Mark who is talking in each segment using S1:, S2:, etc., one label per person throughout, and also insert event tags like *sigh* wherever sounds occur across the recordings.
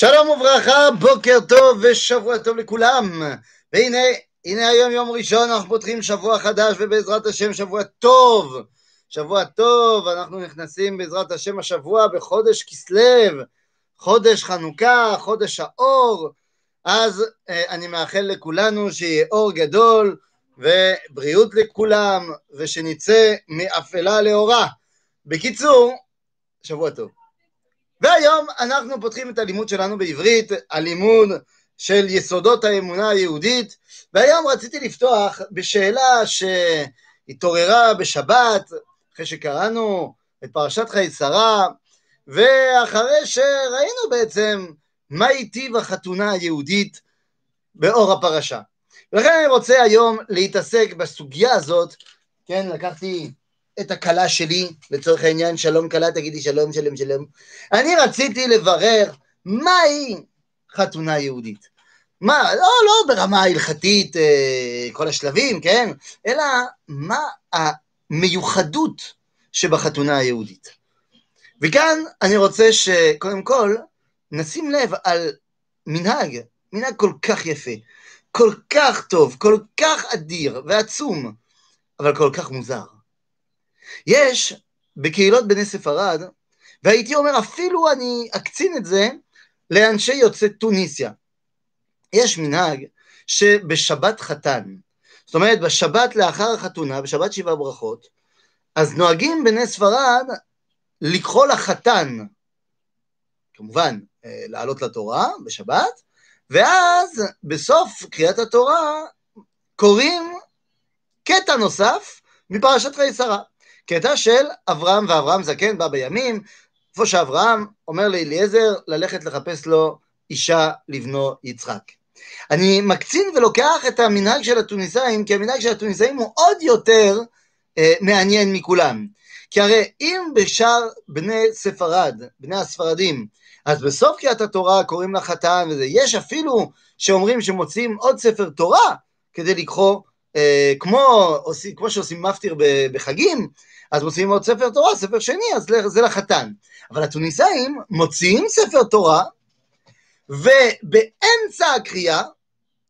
S1: שלום וברכה, בוקר טוב ושבוע טוב לכולם. והנה, הנה היום יום ראשון, אנחנו פותחים שבוע חדש ובעזרת השם שבוע טוב. שבוע טוב, אנחנו נכנסים בעזרת השם השבוע בחודש כסלו, חודש חנוכה, חודש האור. אז אה, אני מאחל לכולנו שיהיה אור גדול ובריאות לכולם, ושנצא מאפלה לאורה. בקיצור, שבוע טוב. והיום אנחנו פותחים את הלימוד שלנו בעברית, הלימוד של יסודות האמונה היהודית, והיום רציתי לפתוח בשאלה שהתעוררה בשבת, אחרי שקראנו את פרשת חיי שרה, ואחרי שראינו בעצם מהי טיב החתונה היהודית באור הפרשה. ולכן אני רוצה היום להתעסק בסוגיה הזאת, כן, לקחתי את הכלה שלי, לצורך העניין, שלום כלה, תגידי שלום, שלום, שלום. אני רציתי לברר מהי חתונה יהודית. מה, לא, לא ברמה ההלכתית, אה, כל השלבים, כן? אלא מה המיוחדות שבחתונה היהודית. וכאן אני רוצה שקודם כל נשים לב על מנהג, מנהג כל כך יפה, כל כך טוב, כל כך אדיר ועצום, אבל כל כך מוזר. יש בקהילות בני ספרד, והייתי אומר אפילו אני אקצין את זה לאנשי יוצאי טוניסיה. יש מנהג שבשבת חתן, זאת אומרת בשבת לאחר החתונה, בשבת שבעה ברכות, אז נוהגים בני ספרד לקחו לחתן, כמובן אה, לעלות לתורה בשבת, ואז בסוף קריאת התורה קוראים קטע נוסף מפרשת חיי שרה. קטע של אברהם ואברהם זקן בא בימים, איפה שאברהם אומר לאליעזר ללכת לחפש לו אישה לבנו יצחק. אני מקצין ולוקח את המנהג של התוניסאים, כי המנהג של התוניסאים הוא עוד יותר אה, מעניין מכולם. כי הרי אם בשאר בני ספרד, בני הספרדים, אז בסוף קריאת התורה קוראים לחתן וזה, יש אפילו שאומרים שמוציאים עוד ספר תורה כדי לקחו, אה, כמו, כמו שעושים מפטיר בחגים, אז מוציאים עוד ספר תורה, ספר שני, אז זה לחתן. אבל התוניסאים מוציאים ספר תורה, ובאמצע הקריאה,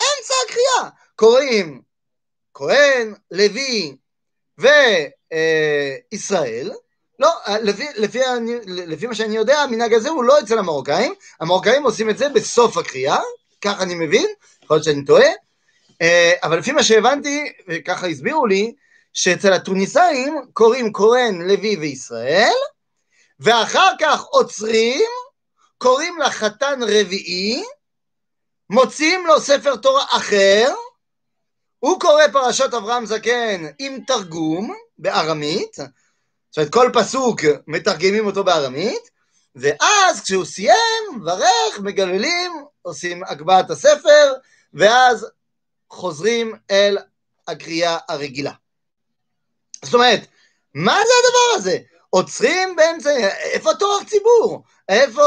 S1: אמצע הקריאה, קוראים כהן, לוי וישראל, לא, לפי, לפי, לפי מה שאני יודע, המנהג הזה הוא לא אצל המרוקאים, המרוקאים עושים את זה בסוף הקריאה, כך אני מבין, יכול להיות שאני טועה, אה, אבל לפי מה שהבנתי, וככה הסבירו לי, שאצל התוניסאים קוראים כהן, לוי וישראל, ואחר כך עוצרים, קוראים לחתן רביעי, מוציאים לו ספר תורה אחר, הוא קורא פרשת אברהם זקן עם תרגום בארמית, זאת אומרת כל פסוק מתרגמים אותו בארמית, ואז כשהוא סיים, ברך, מגללים, עושים הגבהת הספר, ואז חוזרים אל הקריאה הרגילה. זאת אומרת, מה זה הדבר הזה? עוצרים באמצע, איפה תואר ציבור? איפה,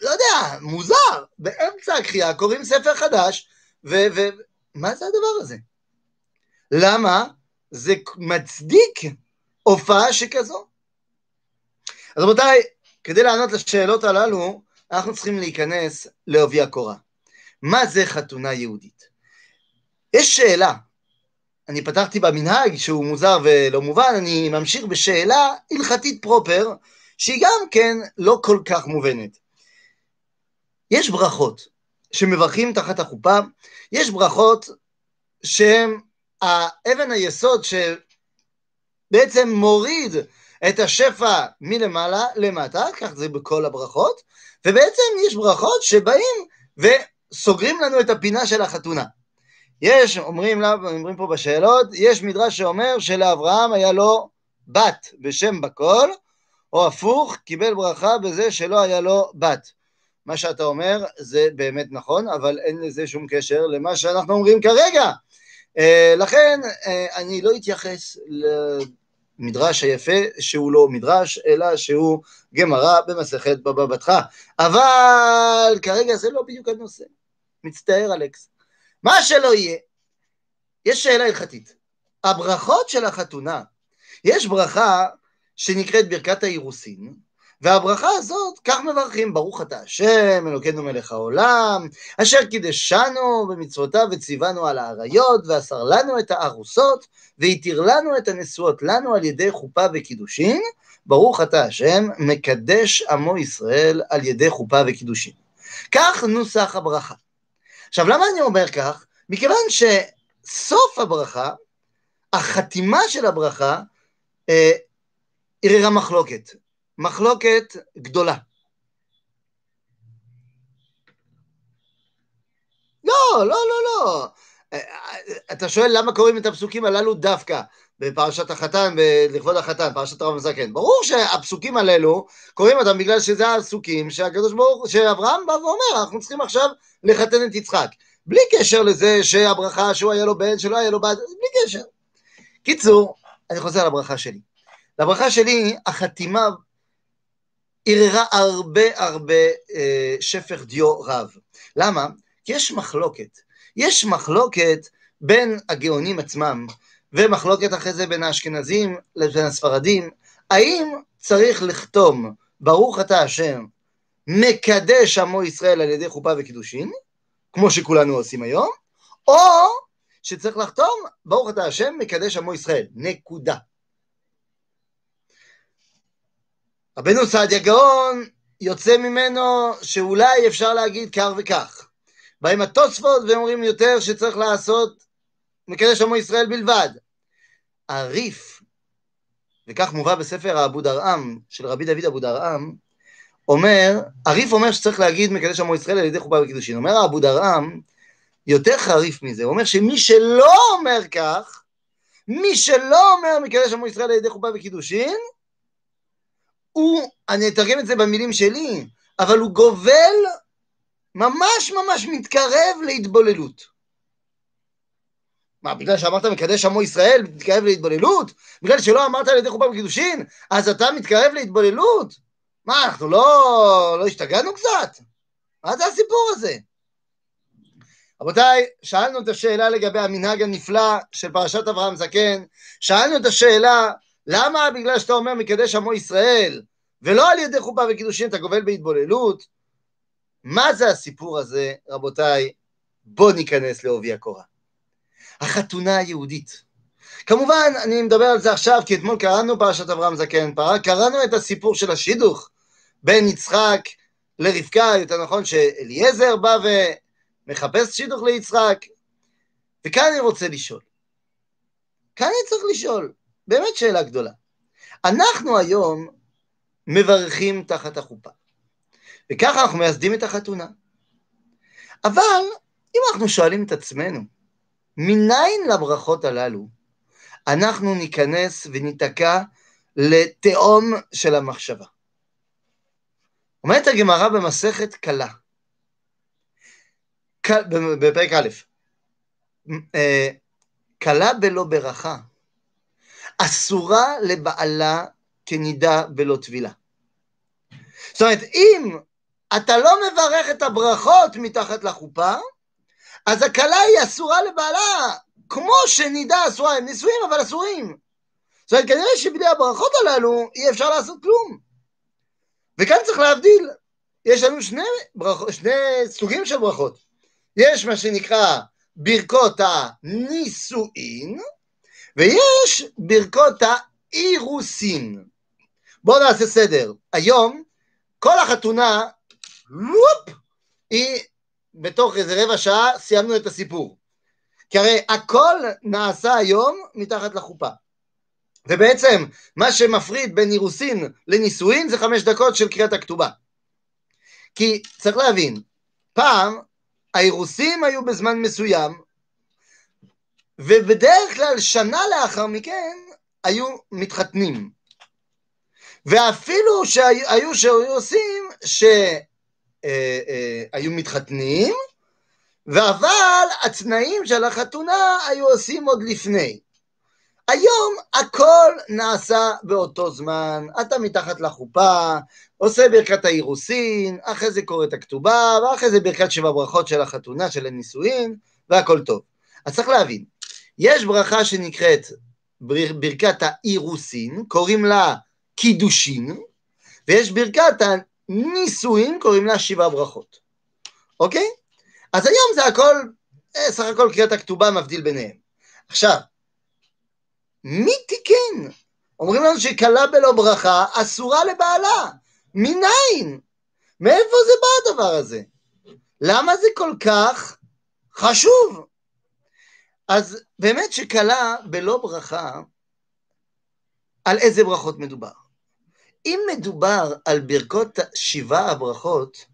S1: לא יודע, מוזר. באמצע הקריאה קוראים ספר חדש, ומה זה הדבר הזה? למה זה מצדיק הופעה שכזו? אז רבותיי, כדי לענות לשאלות הללו, אנחנו צריכים להיכנס לעובי הקורה. מה זה חתונה יהודית? יש שאלה אני פתחתי במנהג שהוא מוזר ולא מובן, אני ממשיך בשאלה הלכתית פרופר, שהיא גם כן לא כל כך מובנת. יש ברכות שמברכים תחת החופה, יש ברכות שהן האבן היסוד שבעצם מוריד את השפע מלמעלה למטה, כך זה בכל הברכות, ובעצם יש ברכות שבאים וסוגרים לנו את הפינה של החתונה. יש, אומרים, אומרים פה בשאלות, יש מדרש שאומר שלאברהם היה לו בת בשם בקול, או הפוך, קיבל ברכה בזה שלא היה לו בת. מה שאתה אומר זה באמת נכון, אבל אין לזה שום קשר למה שאנחנו אומרים כרגע. Uh, לכן uh, אני לא אתייחס למדרש היפה שהוא לא מדרש, אלא שהוא גמרא במסכת בבא בתך. אבל כרגע זה לא בדיוק הנושא. מצטער אלכס. מה שלא יהיה, יש שאלה הלכתית. הברכות של החתונה, יש ברכה שנקראת ברכת האירוסין, והברכה הזאת, כך מברכים, ברוך אתה השם, אלוקינו מלך העולם, אשר קידשנו במצוותיו וציוונו על האריות, ואסר לנו את הארוסות, והתיר לנו את הנשואות לנו על ידי חופה וקידושין, ברוך אתה השם, מקדש עמו ישראל על ידי חופה וקידושין. כך נוסח הברכה. עכשיו, למה אני אומר כך? מכיוון שסוף הברכה, החתימה של הברכה, אה, ערערה מחלוקת. מחלוקת גדולה. לא, לא, לא, לא. אתה שואל למה קוראים את הפסוקים הללו דווקא בפרשת החתן, לכבוד החתן, פרשת הרב מזקן. ברור שהפסוקים הללו, קוראים אותם בגלל שזה הפסוקים שהקדוש ברוך, שאברהם בא ואומר, אנחנו צריכים עכשיו לחתן את יצחק. בלי קשר לזה שהברכה שהוא היה לו בן, שלא היה לו בת, בלי קשר. קיצור, אני חוזר לברכה שלי. לברכה שלי, החתימה ערערה הרבה הרבה אה, שפך דיו רב. למה? כי יש מחלוקת. יש מחלוקת בין הגאונים עצמם, ומחלוקת אחרי זה בין האשכנזים לבין הספרדים, האם צריך לכתום ברוך אתה השם מקדש עמו ישראל על ידי חופה וקידושין, כמו שכולנו עושים היום, או שצריך לחתום ברוך אתה השם מקדש עמו ישראל, נקודה. רבנו סעדיה גאון יוצא ממנו שאולי אפשר להגיד כך וכך. באים התוספות ואומרים יותר שצריך לעשות מקדש עמו ישראל בלבד. הריף, וכך מובא בספר האבו דרעם של רבי דוד אבו דרעם, אומר, הריף אומר שצריך להגיד מקדש עמו ישראל על ידי חופה וקידושין. אומר האבו דרעם, יותר חריף מזה, הוא אומר שמי שלא אומר כך, מי שלא אומר מקדש עמו ישראל על ידי חופה וקידושין, הוא, אני אתרגם את זה במילים שלי, אבל הוא גובל, ממש ממש מתקרב להתבוללות. מה, בגלל שאמרת מקדש עמו ישראל, מתקרב להתבוללות? בגלל שלא אמרת על ידי חופה וקידושין, אז אתה מתקרב להתבוללות? מה, אנחנו לא, לא השתגענו קצת? מה זה הסיפור הזה? רבותיי, שאלנו את השאלה לגבי המנהג הנפלא של פרשת אברהם זקן, שאלנו את השאלה, למה בגלל שאתה אומר מקדש עמו ישראל, ולא על ידי חופה וקידושין אתה גובל בהתבוללות? מה זה הסיפור הזה, רבותיי? בואו ניכנס לעובי הקורה. החתונה היהודית. כמובן, אני מדבר על זה עכשיו, כי אתמול קראנו פרשת אברהם זקן, קראנו את הסיפור של השידוך בין יצחק לרבקה, יותר נכון שאליעזר בא ומחפש שידוך ליצחק. וכאן אני רוצה לשאול. כאן אני צריך לשאול, באמת שאלה גדולה. אנחנו היום מברכים תחת החופה. וככה אנחנו מייסדים את החתונה. אבל אם אנחנו שואלים את עצמנו, מניין לברכות הללו אנחנו ניכנס וניתקע לתהום של המחשבה. אומרת הגמרא במסכת קלה, בפרק א', אה, קלה בלא ברכה, אסורה לבעלה כנידה בלא טבילה. זאת אומרת, אם אתה לא מברך את הברכות מתחת לחופה, אז הכלה היא אסורה לבעלה, כמו שנידה אסורה, הם נישואים אבל אסורים. זאת אומרת, כנראה שבלי הברכות הללו אי אפשר לעשות כלום. וכאן צריך להבדיל, יש לנו שני, ברכ... שני סוגים של ברכות. יש מה שנקרא ברכות הנישואין, ויש ברכות האירוסין. בואו נעשה סדר. היום כל החתונה, וופ, היא בתוך איזה רבע שעה סיימנו את הסיפור. כי הרי הכל נעשה היום מתחת לחופה. ובעצם מה שמפריד בין אירוסין לנישואין זה חמש דקות של קריאת הכתובה. כי צריך להבין, פעם האירוסים היו בזמן מסוים, ובדרך כלל שנה לאחר מכן היו מתחתנים. ואפילו שהיו שהיו עושים אה, אה, מתחתנים, אבל התנאים של החתונה היו עושים עוד לפני. היום הכל נעשה באותו זמן, אתה מתחת לחופה, עושה ברכת האירוסין, אחרי זה קורא את הכתובה, ואחרי זה ברכת שבע ברכות של החתונה, של הנישואין, והכל טוב. אז צריך להבין, יש ברכה שנקראת ברכת האירוסין, קוראים לה קידושין, ויש ברכת הנישואין, קוראים לה שבעה ברכות, אוקיי? אז היום זה הכל, אה, סך הכל קריאת הכתובה מבדיל ביניהם. עכשיו, מי תיקן? אומרים לנו שכלה בלא ברכה אסורה לבעלה. מניין? מאיפה זה בא הדבר הזה? למה זה כל כך חשוב? אז באמת שכלה בלא ברכה, על איזה ברכות מדובר? אם מדובר על ברכות שבעה הברכות,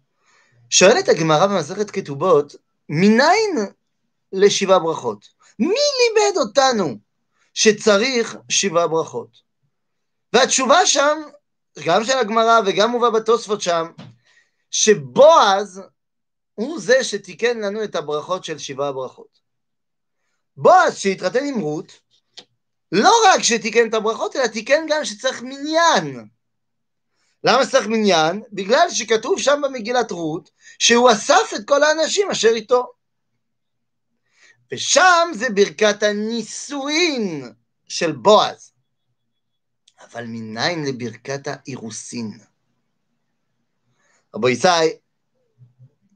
S1: שואלת הגמרא במסכת כתובות, מניין לשבעה ברכות? מי לימד אותנו שצריך שבעה ברכות? והתשובה שם, גם של הגמרא וגם מובא בתוספות שם, שבועז הוא זה שתיקן לנו את הברכות של שבעה ברכות. בועז שהתחתן עם רות, לא רק שתיקן את הברכות, אלא תיקן גם שצריך מניין. למה צריך מניין? בגלל שכתוב שם במגילת רות, שהוא אסף את כל האנשים אשר איתו. ושם זה ברכת הנישואין של בועז. אבל מניין לברכת האירוסין? רבו ישי,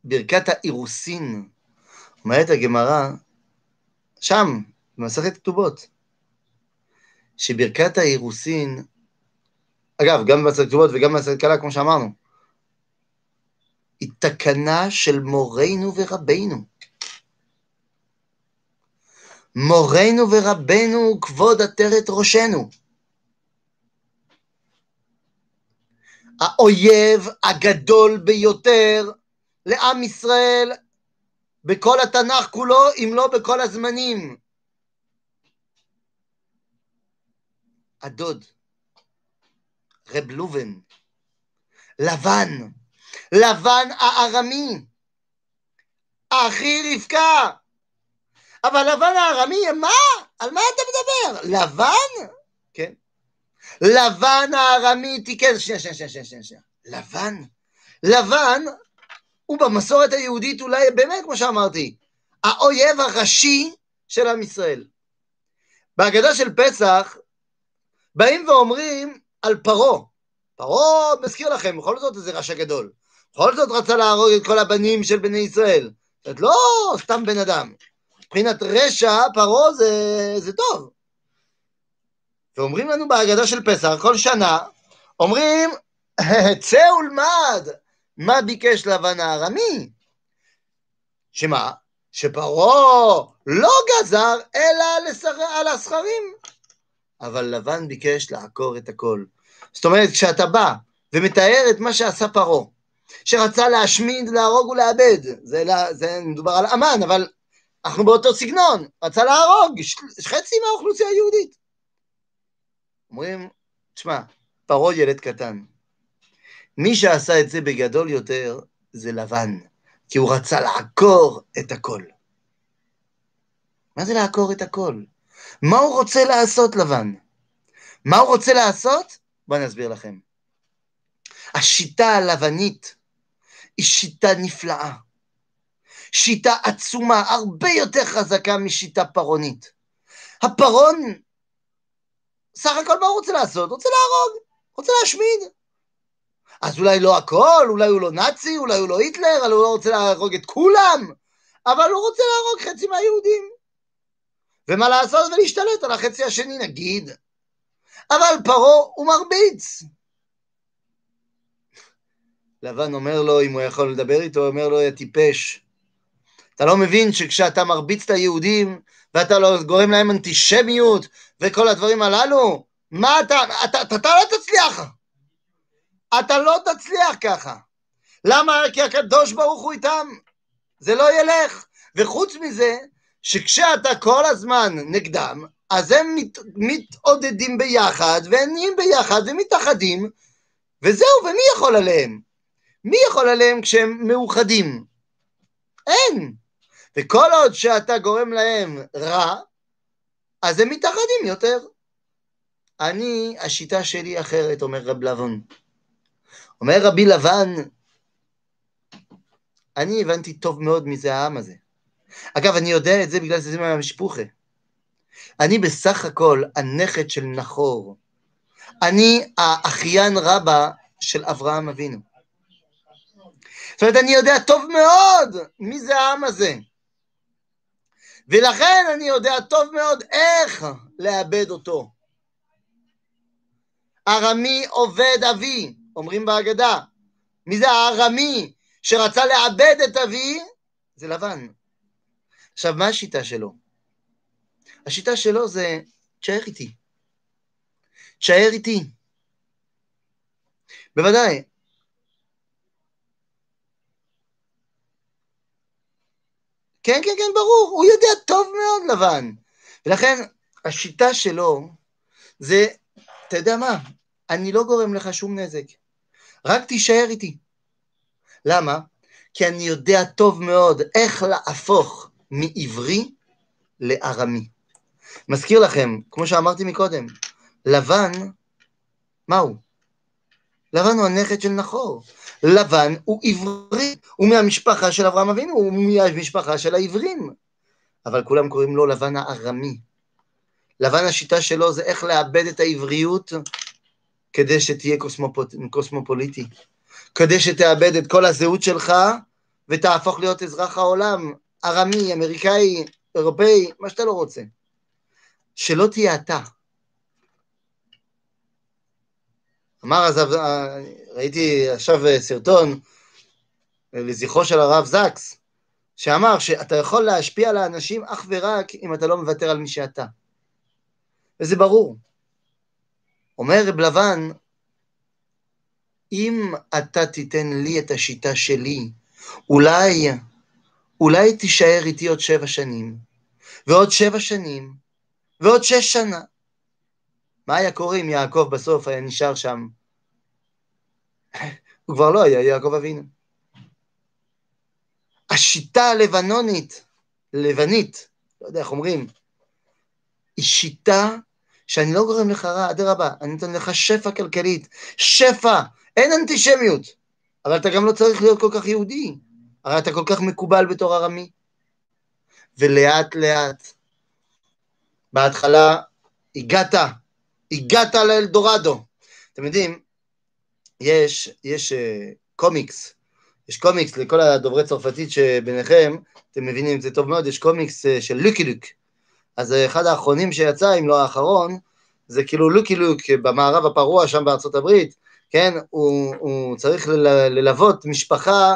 S1: ברכת האירוסין, אומרת הגמרא, שם, במסכת כתובות, שברכת האירוסין, אגב, גם במסכת כתובות וגם במסכת קלה, כמו שאמרנו, היא תקנה של מורנו ורבנו. מורנו ורבנו כבוד עטרת ראשנו. האויב הגדול ביותר לעם ישראל בכל התנ"ך כולו, אם לא בכל הזמנים. הדוד, רב לובן, לבן, לבן הארמי, אחי רבקה. אבל לבן הארמי, מה? על מה אתה מדבר? לבן? כן. לבן הארמי תיקן, שנייה, שנייה, שנייה, שנייה, שנייה. לבן? לבן הוא במסורת היהודית אולי באמת, כמו שאמרתי, האויב הראשי של עם ישראל. בהגדה של פסח באים ואומרים על פרעה. פרעה, מזכיר לכם, בכל זאת איזה רשע גדול. בכל זאת רצה להרוג את כל הבנים של בני ישראל. זאת לא סתם בן אדם. מבחינת רשע, פרעה זה, זה טוב. ואומרים לנו בהגדה של פסח, כל שנה, אומרים, *laughs* צא ולמד מה ביקש לבן הארמי? שמה? שפרעה לא גזר אלא לסר... על הסכרים. אבל לבן ביקש לעקור את הכל. זאת אומרת, כשאתה בא ומתאר את מה שעשה פרעה, שרצה להשמיד, להרוג ולאבד, זה, זה מדובר על אמן, אבל אנחנו באותו סגנון, רצה להרוג חצי מהאוכלוסייה היהודית. אומרים, תשמע, פרעה ילד קטן. מי שעשה את זה בגדול יותר זה לבן, כי הוא רצה לעקור את הכל. מה זה לעקור את הכל? מה הוא רוצה לעשות לבן? מה הוא רוצה לעשות? בואו אני אסביר לכם. השיטה הלבנית היא שיטה נפלאה. שיטה עצומה, הרבה יותר חזקה משיטה פרעונית. הפרעון, סך הכל מה הוא רוצה לעשות? רוצה להרוג, רוצה להשמיד. אז אולי לא הכל, אולי הוא לא נאצי, אולי הוא לא היטלר, אולי הוא לא רוצה להרוג את כולם, אבל הוא רוצה להרוג חצי מהיהודים. ומה לעשות ולהשתלט על החצי השני, נגיד. אבל פרעה הוא מרביץ. לבן אומר לו, אם הוא יכול לדבר איתו, אומר לו, יא טיפש. אתה לא מבין שכשאתה מרביץ את היהודים, ואתה לא גורם להם אנטישמיות, וכל הדברים הללו, מה אתה, אתה, אתה, אתה לא תצליח. אתה לא תצליח ככה. למה? כי הקדוש ברוך הוא איתם. זה לא ילך. וחוץ מזה, שכשאתה כל הזמן נגדם, אז הם מת, מתעודדים ביחד, והם נהיים ביחד ומתאחדים, וזהו, ומי יכול עליהם? מי יכול עליהם כשהם מאוחדים? אין. וכל עוד שאתה גורם להם רע, אז הם מתאחדים יותר. אני, השיטה שלי אחרת, אומר רב לבון. אומר רבי לבן, אני הבנתי טוב מאוד מי זה העם הזה. אגב, אני יודע את זה בגלל שזה מהמשפוחה. אני בסך הכל הנכד של נחור. אני האחיין רבא של אברהם אבינו. זאת אומרת, אני יודע טוב מאוד מי זה העם הזה. ולכן אני יודע טוב מאוד איך לאבד אותו. ארמי עובד אבי, אומרים בהגדה. מי זה הארמי שרצה לאבד את אבי? זה לבן. עכשיו, מה השיטה שלו? השיטה שלו זה, תשאר איתי. תשאר איתי. בוודאי. כן, כן, כן, ברור, הוא יודע טוב מאוד לבן. ולכן, השיטה שלו זה, אתה יודע מה, אני לא גורם לך שום נזק, רק תישאר איתי. למה? כי אני יודע טוב מאוד איך להפוך מעברי לארמי. מזכיר לכם, כמו שאמרתי מקודם, לבן, מה הוא? לבן הוא הנכד של נחור. לבן הוא עברי, הוא מהמשפחה של אברהם אבינו, הוא מהמשפחה של העברים. אבל כולם קוראים לו לבן הארמי. לבן השיטה שלו זה איך לאבד את העבריות כדי שתהיה קוסמופוט, קוסמופוליטי. כדי שתאבד את כל הזהות שלך ותהפוך להיות אזרח העולם, ארמי, אמריקאי, אירופאי, מה שאתה לא רוצה. שלא תהיה אתה. אמר אז, ראיתי עכשיו סרטון לזכרו של הרב זקס, שאמר שאתה יכול להשפיע על האנשים אך ורק אם אתה לא מוותר על מי שאתה. וזה ברור. אומר רב לבן, אם אתה תיתן לי את השיטה שלי, אולי, אולי תישאר איתי עוד שבע שנים, ועוד שבע שנים, ועוד שש שנה. מה היה קורה אם יעקב בסוף היה נשאר שם? *laughs* הוא כבר לא היה יעקב אבינו. השיטה הלבנונית, לבנית, לא יודע איך אומרים, היא שיטה שאני לא גורם לך רע, אדרבה, אני נותן לך שפע כלכלית, שפע, אין אנטישמיות, אבל אתה גם לא צריך להיות כל כך יהודי, הרי אתה כל כך מקובל בתור ארמי. ולאט לאט, בהתחלה הגעת, הגעת לאלדורדו. אתם יודעים, יש, יש uh, קומיקס, יש קומיקס לכל הדוברי צרפתית שביניכם, אתם מבינים את זה טוב מאוד, יש קומיקס uh, של לוקי לוק. אז uh, אחד האחרונים שיצא, אם לא האחרון, זה כאילו לוקי לוק במערב הפרוע שם בארצות הברית, כן, הוא, הוא צריך ללוות משפחה,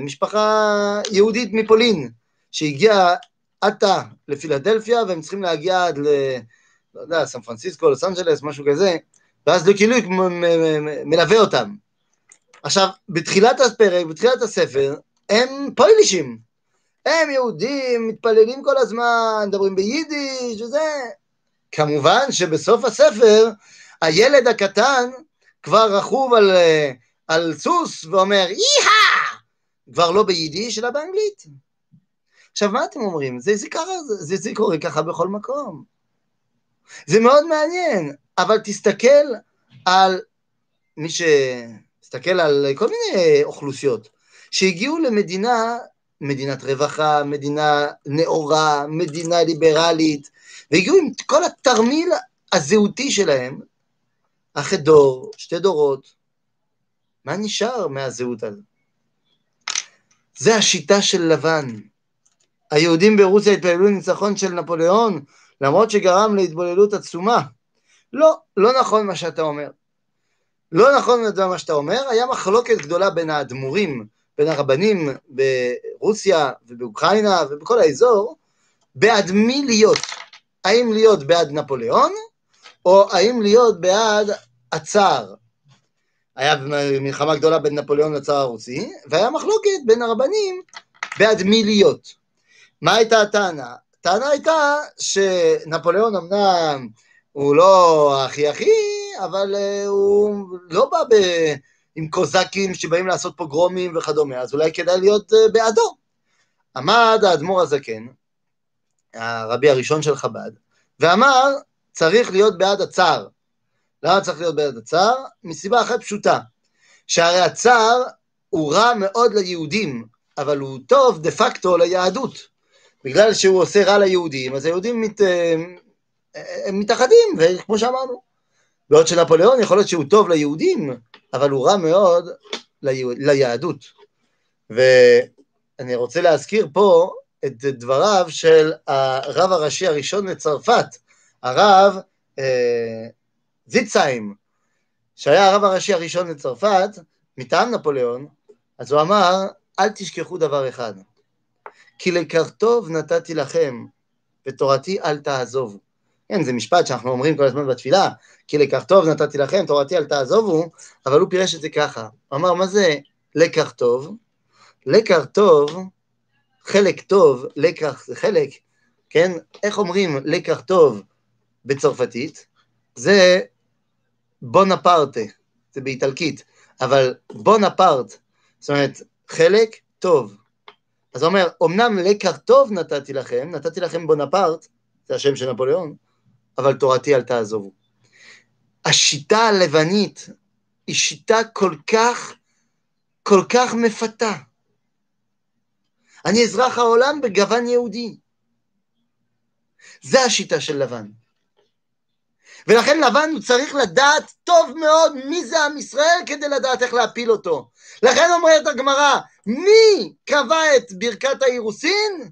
S1: משפחה יהודית מפולין, שהגיעה עתה לפילדלפיה, והם צריכים להגיע עד ל... לא יודע, סן פרנסיסקו, לוס אנג'לס, משהו כזה, ואז לוקי לוק מלווה אותם. עכשיו, בתחילת הפרק, בתחילת הספר, הם פוילישים. הם יהודים, מתפללים כל הזמן, מדברים ביידיש וזה. כמובן שבסוף הספר, הילד הקטן כבר רכוב על, על סוס ואומר, יהה! כבר לא ביידיש, אלא באנגלית. עכשיו, מה אתם אומרים? זה, זה, קרה, זה, זה קורה ככה בכל מקום. זה מאוד מעניין, אבל תסתכל על מי ש... תסתכל על כל מיני אוכלוסיות שהגיעו למדינה, מדינת רווחה, מדינה נאורה, מדינה ליברלית, והגיעו עם כל התרמיל הזהותי שלהם, אחרי דור, שתי דורות, מה נשאר מהזהות הזאת? זה השיטה של לבן. היהודים ברוסיה התפללו לניצחון של נפוליאון, למרות שגרם להתבוללות עצומה. לא, לא נכון מה שאתה אומר. לא נכון מה שאתה אומר, היה מחלוקת גדולה בין האדמו"רים, בין הרבנים ברוסיה ובאוקראינה ובכל האזור, בעד מי להיות. האם להיות בעד נפוליאון, או האם להיות בעד הצאר. היה מלחמה גדולה בין נפוליאון לצאר הרוסי, והיה מחלוקת בין הרבנים בעד מי להיות. מה הייתה הטענה? הטענה הייתה שנפוליאון אמנם הוא לא הכי הכי, אבל uh, הוא לא בא ב... עם קוזקים שבאים לעשות פוגרומים וכדומה, אז אולי כדאי להיות uh, בעדו. עמד האדמו"ר הזקן, הרבי הראשון של חב"ד, ואמר, צריך להיות בעד הצער. למה צריך להיות בעד הצער? מסיבה אחת פשוטה, שהרי הצער הוא רע מאוד ליהודים, אבל הוא טוב דה פקטו ליהדות. בגלל שהוא עושה רע ליהודים, אז היהודים מת, הם מתאחדים, וכמו שאמרנו. בעוד שנפוליאון יכול להיות שהוא טוב ליהודים, אבל הוא רע מאוד ליהדות. ואני רוצה להזכיר פה את דבריו של הרב הראשי הראשון לצרפת, הרב אה, זיצהיים, שהיה הרב הראשי הראשון לצרפת, מטעם נפוליאון, אז הוא אמר, אל תשכחו דבר אחד, כי לקרטוב נתתי לכם, ותורתי אל תעזובו. כן, זה משפט שאנחנו אומרים כל הזמן בתפילה, כי לקרטוב נתתי לכם, תורתי אל תעזובו, אבל הוא פירש את זה ככה. הוא אמר, מה זה לקרטוב? לקרטוב, חלק טוב, לקח זה חלק, כן? איך אומרים לקח טוב בצרפתית? זה בונפרטה, זה באיטלקית, אבל בונפרט, זאת אומרת, חלק טוב. אז הוא אומר, אמנם לקח טוב נתתי לכם, נתתי לכם בונפרט, זה השם של נפוליאון, אבל תורתי אל תעזובו. השיטה הלבנית היא שיטה כל כך, כל כך מפתה. אני אזרח העולם בגוון יהודי. זה השיטה של לבן. ולכן לבן הוא צריך לדעת טוב מאוד מי זה עם ישראל כדי לדעת איך להפיל אותו. לכן אומרת הגמרא, מי קבע את ברכת האירוסין?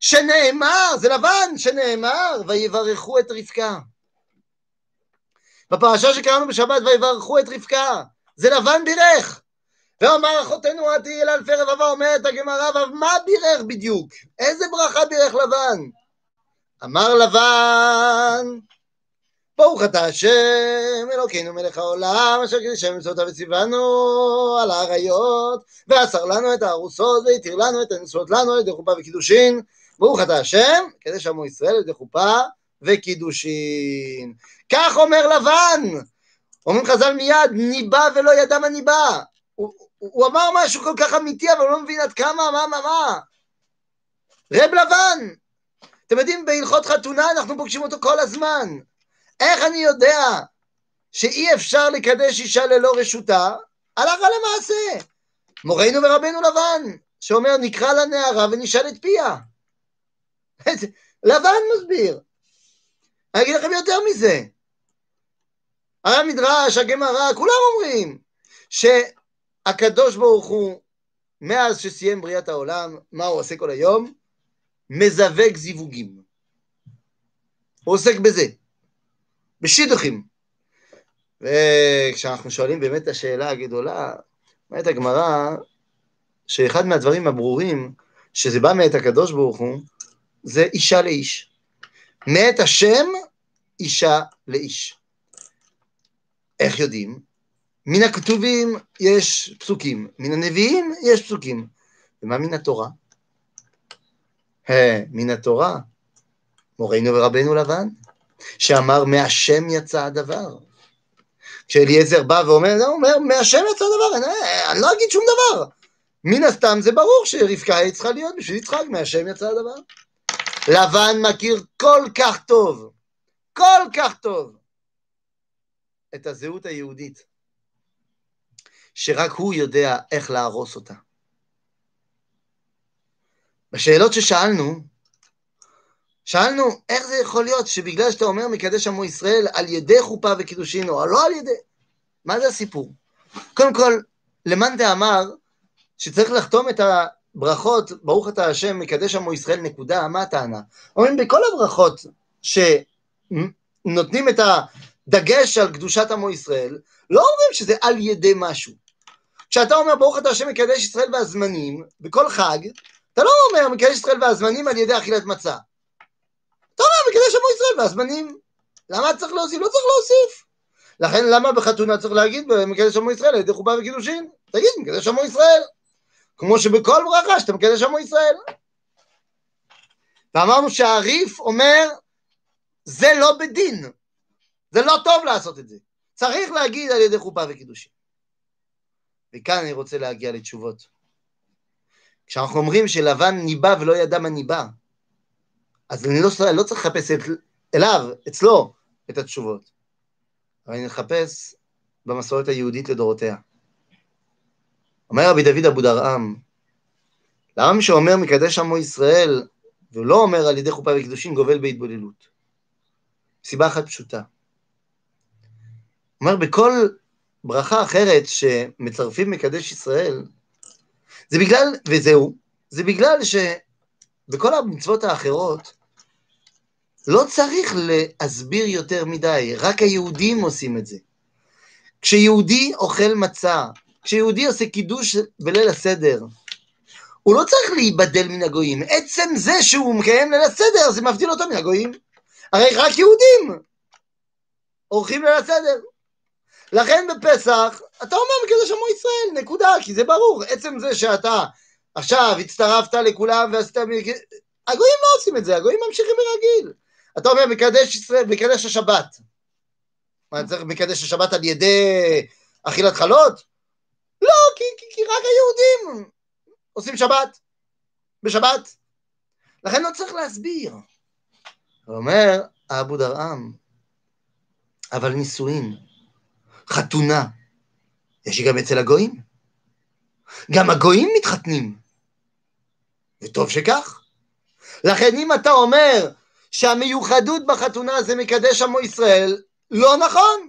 S1: שנאמר, זה לבן, שנאמר, ויברכו את רבקה. בפרשה שקראנו בשבת, ויברכו את רבקה, זה לבן בירך. ואמר אחותנו עתי אל אלפי רבבה, אומרת הגמרא, מה בירך בדיוק? איזה ברכה בירך לבן? אמר לבן, ברוך אתה השם, אלוקינו מלך העולם, אשר קידש שם מצוותיו וציוונו על האריות, ואסר לנו את הארוסות, והתיר לנו את הנשואות לנו על ידי חופה וקידושין. ברוך אתה השם, קידש עמו ישראל על ידי חופה וקידושין. כך אומר לבן! אומרים חז"ל מיד, ניבא ולא ידע מה ניבא. הוא, הוא אמר משהו כל כך אמיתי, אבל הוא לא מבין עד כמה, מה, מה, מה. רב לבן! אתם יודעים, בהלכות חתונה אנחנו פוגשים אותו כל הזמן. איך אני יודע שאי אפשר לקדש אישה ללא רשותה? הלכה למעשה. מורנו ורבנו לבן, שאומר נקרא לנערה ונשאל את פיה. *laughs* לבן מסביר. אני אגיד לכם יותר מזה. הרי המדרש, הגמרא, כולם אומרים שהקדוש ברוך הוא, מאז שסיים בריאת העולם, מה הוא עושה כל היום? מזווג זיווגים. הוא עוסק בזה. בשידוכים. וכשאנחנו שואלים באמת את השאלה הגדולה, אומרת הגמרא, שאחד מהדברים הברורים, שזה בא מאת הקדוש ברוך הוא, זה אישה לאיש. מאת השם, אישה לאיש. איך יודעים? מן הכתובים יש פסוקים, מן הנביאים יש פסוקים. ומה מן התורה? מן התורה, מורנו ורבנו לבן. שאמר מהשם יצא הדבר. כשאליעזר בא ואומר, הוא אומר, מהשם יצא הדבר, אני, אני לא אגיד שום דבר. מן הסתם זה ברור שרבקה היא צריכה להיות בשביל יצחק, מהשם יצא הדבר. לבן מכיר כל כך טוב, כל כך טוב, את הזהות היהודית, שרק הוא יודע איך להרוס אותה. בשאלות ששאלנו, שאלנו, איך זה יכול להיות שבגלל שאתה אומר מקדש עמו ישראל על ידי חופה וקידושין, או לא על ידי... מה זה הסיפור? קודם כל, למאן דאמר שצריך לחתום את הברכות, ברוך אתה השם, מקדש עמו ישראל, נקודה, מה הטענה? אומרים, בכל הברכות שנותנים את הדגש על קדושת עמו ישראל, לא אומרים שזה על ידי משהו. כשאתה אומר ברוך אתה השם מקדש ישראל והזמנים, בכל חג, אתה לא אומר מקדש ישראל והזמנים על ידי אכילת מצה. אתה אומר, מקדש עמו ישראל והזמנים. למה צריך להוסיף? לא צריך להוסיף. לכן למה בחתונה צריך להגיד מקדש עמו ישראל על ידי חופה וקידושין? תגיד מקדש עמו ישראל. כמו שבכל ברכה שאתה מקדש עמו ישראל. ואמרנו שהריף אומר, זה לא בדין. זה לא טוב לעשות את זה. צריך להגיד על ידי חופה וקידושין. וכאן אני רוצה להגיע לתשובות. כשאנחנו אומרים שלבן ניבא ולא ידע מה ניבא, אז אני לא, לא צריך לחפש את, אליו, אצלו, את התשובות. אבל אני מחפש במסורת היהודית לדורותיה. אומר רבי דוד אבודרעם, למה מי שאומר מקדש עמו ישראל, ולא אומר על ידי חופה וקידושין, גובל בהתבוללות? סיבה אחת פשוטה. אומר, בכל ברכה אחרת שמצרפים מקדש ישראל, זה בגלל, וזהו, זה בגלל שבכל המצוות האחרות, לא צריך להסביר יותר מדי, רק היהודים עושים את זה. כשיהודי אוכל מצה, כשיהודי עושה קידוש בליל הסדר, הוא לא צריך להיבדל מן הגויים. עצם זה שהוא מקיים ליל הסדר, זה מבדיל אותו מן הגויים. הרי רק יהודים עורכים ליל הסדר. לכן בפסח, אתה אומר מקדש עמו ישראל, נקודה, כי זה ברור. עצם זה שאתה עכשיו הצטרפת לכולם ועשית... הגויים לא עושים את זה, הגויים ממשיכים ברגיל. אתה אומר מקדש ישראל, מקדש השבת. מה, צריך מקדש השבת על ידי אכילת חלות? לא, כי, כי, כי רק היהודים עושים שבת, בשבת. לכן לא צריך להסביר. הוא אומר אבו דרעם, אבל נישואין, חתונה, יש גם אצל הגויים. גם הגויים מתחתנים, וטוב שכך. לכן אם אתה אומר שהמיוחדות בחתונה זה מקדש עמו ישראל, לא נכון,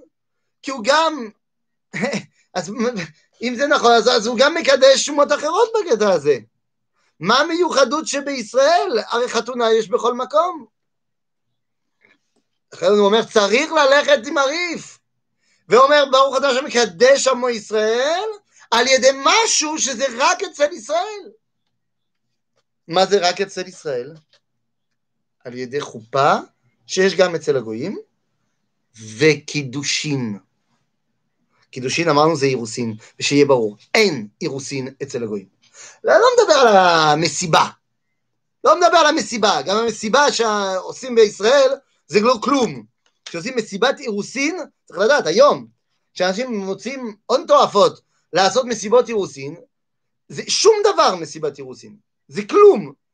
S1: כי הוא גם, *laughs* אז אם זה נכון, אז, אז הוא גם מקדש שומות אחרות בקטע הזה. מה המיוחדות שבישראל? הרי חתונה יש בכל מקום. לכן הוא אומר, צריך ללכת עם הריף. ואומר, ברוך אתה שמקדש עמו ישראל, על ידי משהו שזה רק אצל ישראל. מה זה רק אצל ישראל? על ידי חופה, שיש גם אצל הגויים, וקידושין. קידושין אמרנו זה אירוסין, ושיהיה ברור, אין אירוסין אצל הגויים. לא, לא מדבר על המסיבה, לא מדבר על המסיבה, גם המסיבה שעושים בישראל זה לא כלום. כשעושים מסיבת אירוסין, צריך לדעת, היום, כשאנשים מוצאים הון תועפות לעשות מסיבות אירוסין, זה שום דבר מסיבת אירוסין, זה כלום.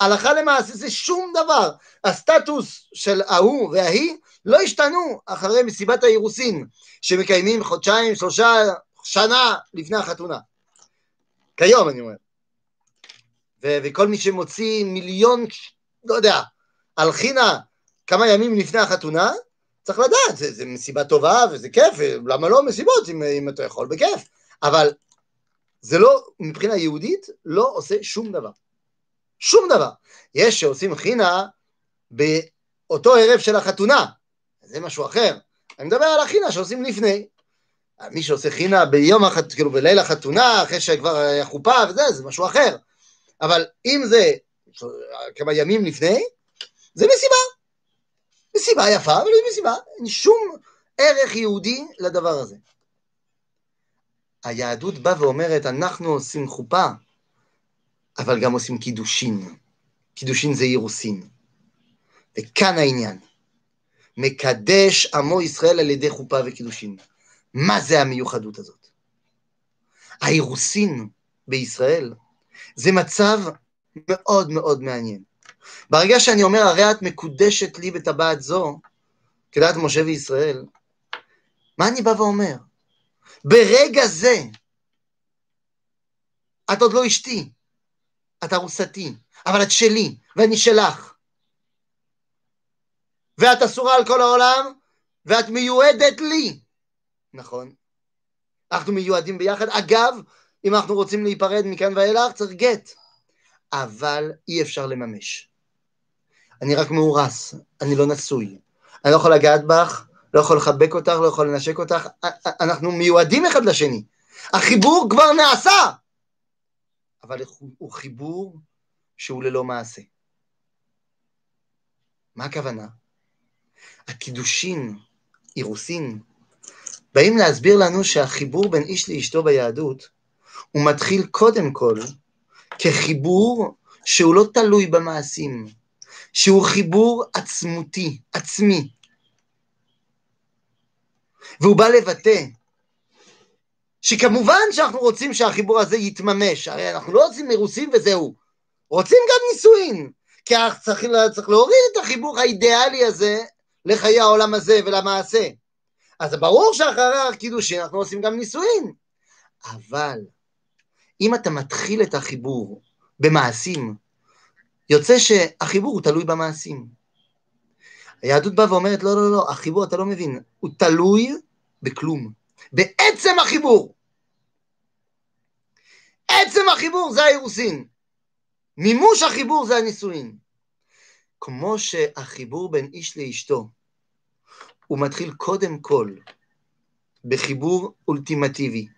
S1: הלכה למעשה זה שום דבר. הסטטוס של ההוא וההיא לא השתנו אחרי מסיבת האירוסין, שמקיימים חודשיים, שלושה, שנה לפני החתונה. כיום אני אומר. ו- וכל מי שמוציא מיליון, לא יודע, על חינה כמה ימים לפני החתונה, צריך לדעת, זה, זה מסיבה טובה וזה כיף, למה לא מסיבות אם, אם אתה יכול, בכיף. אבל זה לא, מבחינה יהודית, לא עושה שום דבר. שום דבר. יש שעושים חינה באותו ערב של החתונה, זה משהו אחר. אני מדבר על החינה שעושים לפני. מי שעושה חינה ביום, החת... כאילו בליל החתונה, אחרי שכבר היה חופה וזה, זה משהו אחר. אבל אם זה כמה ימים לפני, זה מסיבה. מסיבה יפה, אבל היא מסיבה. אין שום ערך יהודי לדבר הזה. היהדות באה ואומרת, אנחנו עושים חופה, אבל גם עושים קידושין. קידושין זה אירוסין. וכאן העניין. מקדש עמו ישראל על ידי חופה וקידושין. מה זה המיוחדות הזאת? האירוסין בישראל זה מצב מאוד מאוד מעניין. ברגע שאני אומר, הרי את מקודשת לי בטבעת זו, כדעת משה וישראל, מה אני בא ואומר? ברגע זה, את עוד לא אשתי, את ארוסתי, אבל את שלי, ואני שלך. ואת אסורה על כל העולם, ואת מיועדת לי. נכון. אנחנו מיועדים ביחד. אגב, אם אנחנו רוצים להיפרד מכאן ואילך, צריך גט. אבל אי אפשר לממש. אני רק מאורס, אני לא נשוי. אני לא יכול לגעת בך, לא יכול לחבק אותך, לא יכול לנשק אותך. אנחנו מיועדים אחד לשני. החיבור כבר נעשה, אבל הוא חיבור שהוא ללא מעשה. מה הכוונה? הקידושין, אירוסין, באים להסביר לנו שהחיבור בין איש לאשתו ביהדות, הוא מתחיל קודם כל כחיבור שהוא לא תלוי במעשים, שהוא חיבור עצמותי, עצמי. והוא בא לבטא שכמובן שאנחנו רוצים שהחיבור הזה יתממש, הרי אנחנו לא רוצים אירוסין וזהו, רוצים גם נישואין, כי צריך, צריך להוריד את החיבור האידיאלי הזה לחיי העולם הזה ולמעשה. אז ברור שאחרי הקידושין אנחנו עושים גם נישואין. אבל אם אתה מתחיל את החיבור במעשים, יוצא שהחיבור הוא תלוי במעשים. היהדות באה ואומרת, לא, לא, לא, החיבור, אתה לא מבין, הוא תלוי בכלום, בעצם החיבור. עצם החיבור זה האירוסין. מימוש החיבור זה הנישואין. כמו שהחיבור בין איש לאשתו, הוא מתחיל קודם כל בחיבור אולטימטיבי,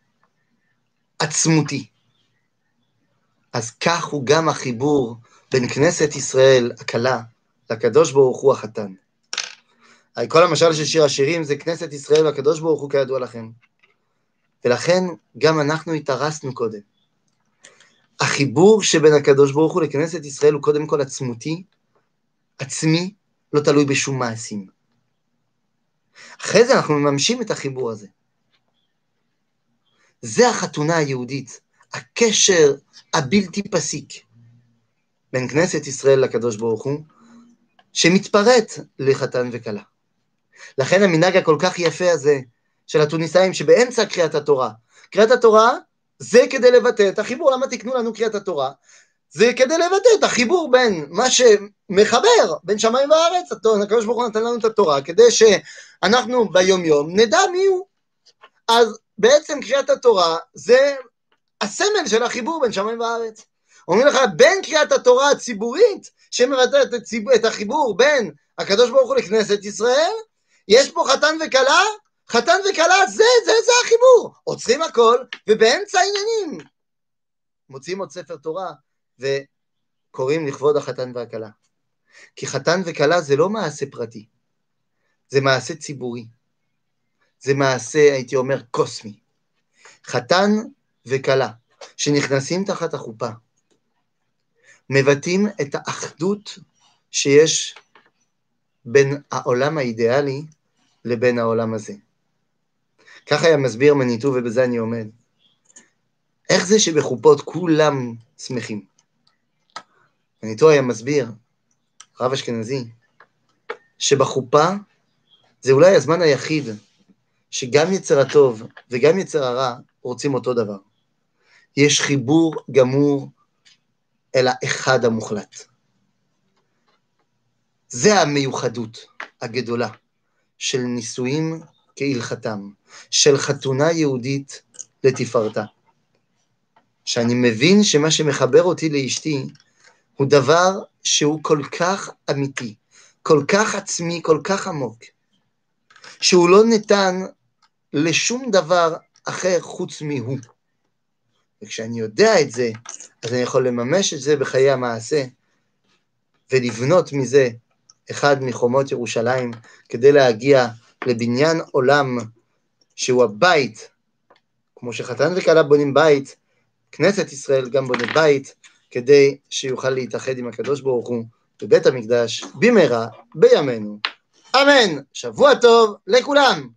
S1: עצמותי. אז כך הוא גם החיבור בין כנסת ישראל, הכלה, לקדוש ברוך הוא החתן. כל המשל של שיר השירים זה כנסת ישראל והקדוש ברוך הוא כידוע לכם. ולכן גם אנחנו התארסנו קודם. החיבור שבין הקדוש ברוך הוא לכנסת ישראל הוא קודם כל עצמותי, עצמי, לא תלוי בשום מעשים. אחרי זה אנחנו מממשים את החיבור הזה. זה החתונה היהודית, הקשר הבלתי פסיק בין כנסת ישראל לקדוש ברוך הוא, שמתפרט לחתן וכלה. לכן המנהג הכל כך יפה הזה של התוניסאים שבאמצע קריאת התורה, קריאת התורה זה כדי לבטא את החיבור, למה תקנו לנו קריאת התורה? זה כדי לבטא את החיבור בין מה שמחבר בין שמיים וארץ, הוא נתן לנו את התורה, כדי שאנחנו ביום יום נדע מי הוא. אז בעצם קריאת התורה זה הסמל של החיבור בין שמיים וארץ. אומרים לך, בין קריאת התורה הציבורית, שמבטאת את, את החיבור בין הקדוש ברוך הוא לכנסת ישראל, יש פה חתן וכלה, חתן וכלה, זה, זה, זה החיבור. עוצרים הכל, ובאמצע העניינים מוציאים עוד ספר תורה, וקוראים לכבוד החתן והכלה. כי חתן וכלה זה לא מעשה פרטי, זה מעשה ציבורי. זה מעשה, הייתי אומר, קוסמי. חתן וכלה, שנכנסים תחת החופה, מבטאים את האחדות שיש בין העולם האידיאלי לבין העולם הזה. ככה היה מסביר מניטו, ובזה אני עומד. איך זה שבחופות כולם שמחים? מניטו היה מסביר, רב אשכנזי, שבחופה זה אולי הזמן היחיד שגם יצר הטוב וגם יצר הרע רוצים אותו דבר. יש חיבור גמור אל האחד המוחלט. זה המיוחדות הגדולה של נישואים כהלכתם, של חתונה יהודית לתפארתה. שאני מבין שמה שמחבר אותי לאשתי הוא דבר שהוא כל כך אמיתי, כל כך עצמי, כל כך עמוק, שהוא לא ניתן לשום דבר אחר חוץ מהו. וכשאני יודע את זה, אז אני יכול לממש את זה בחיי המעשה, ולבנות מזה אחד מחומות ירושלים, כדי להגיע לבניין עולם שהוא הבית, כמו שחתן וכלה בונים בית, כנסת ישראל גם בונה בית, כדי שיוכל להתאחד עם הקדוש ברוך הוא בבית המקדש במהרה בימינו. אמן. שבוע טוב לכולם.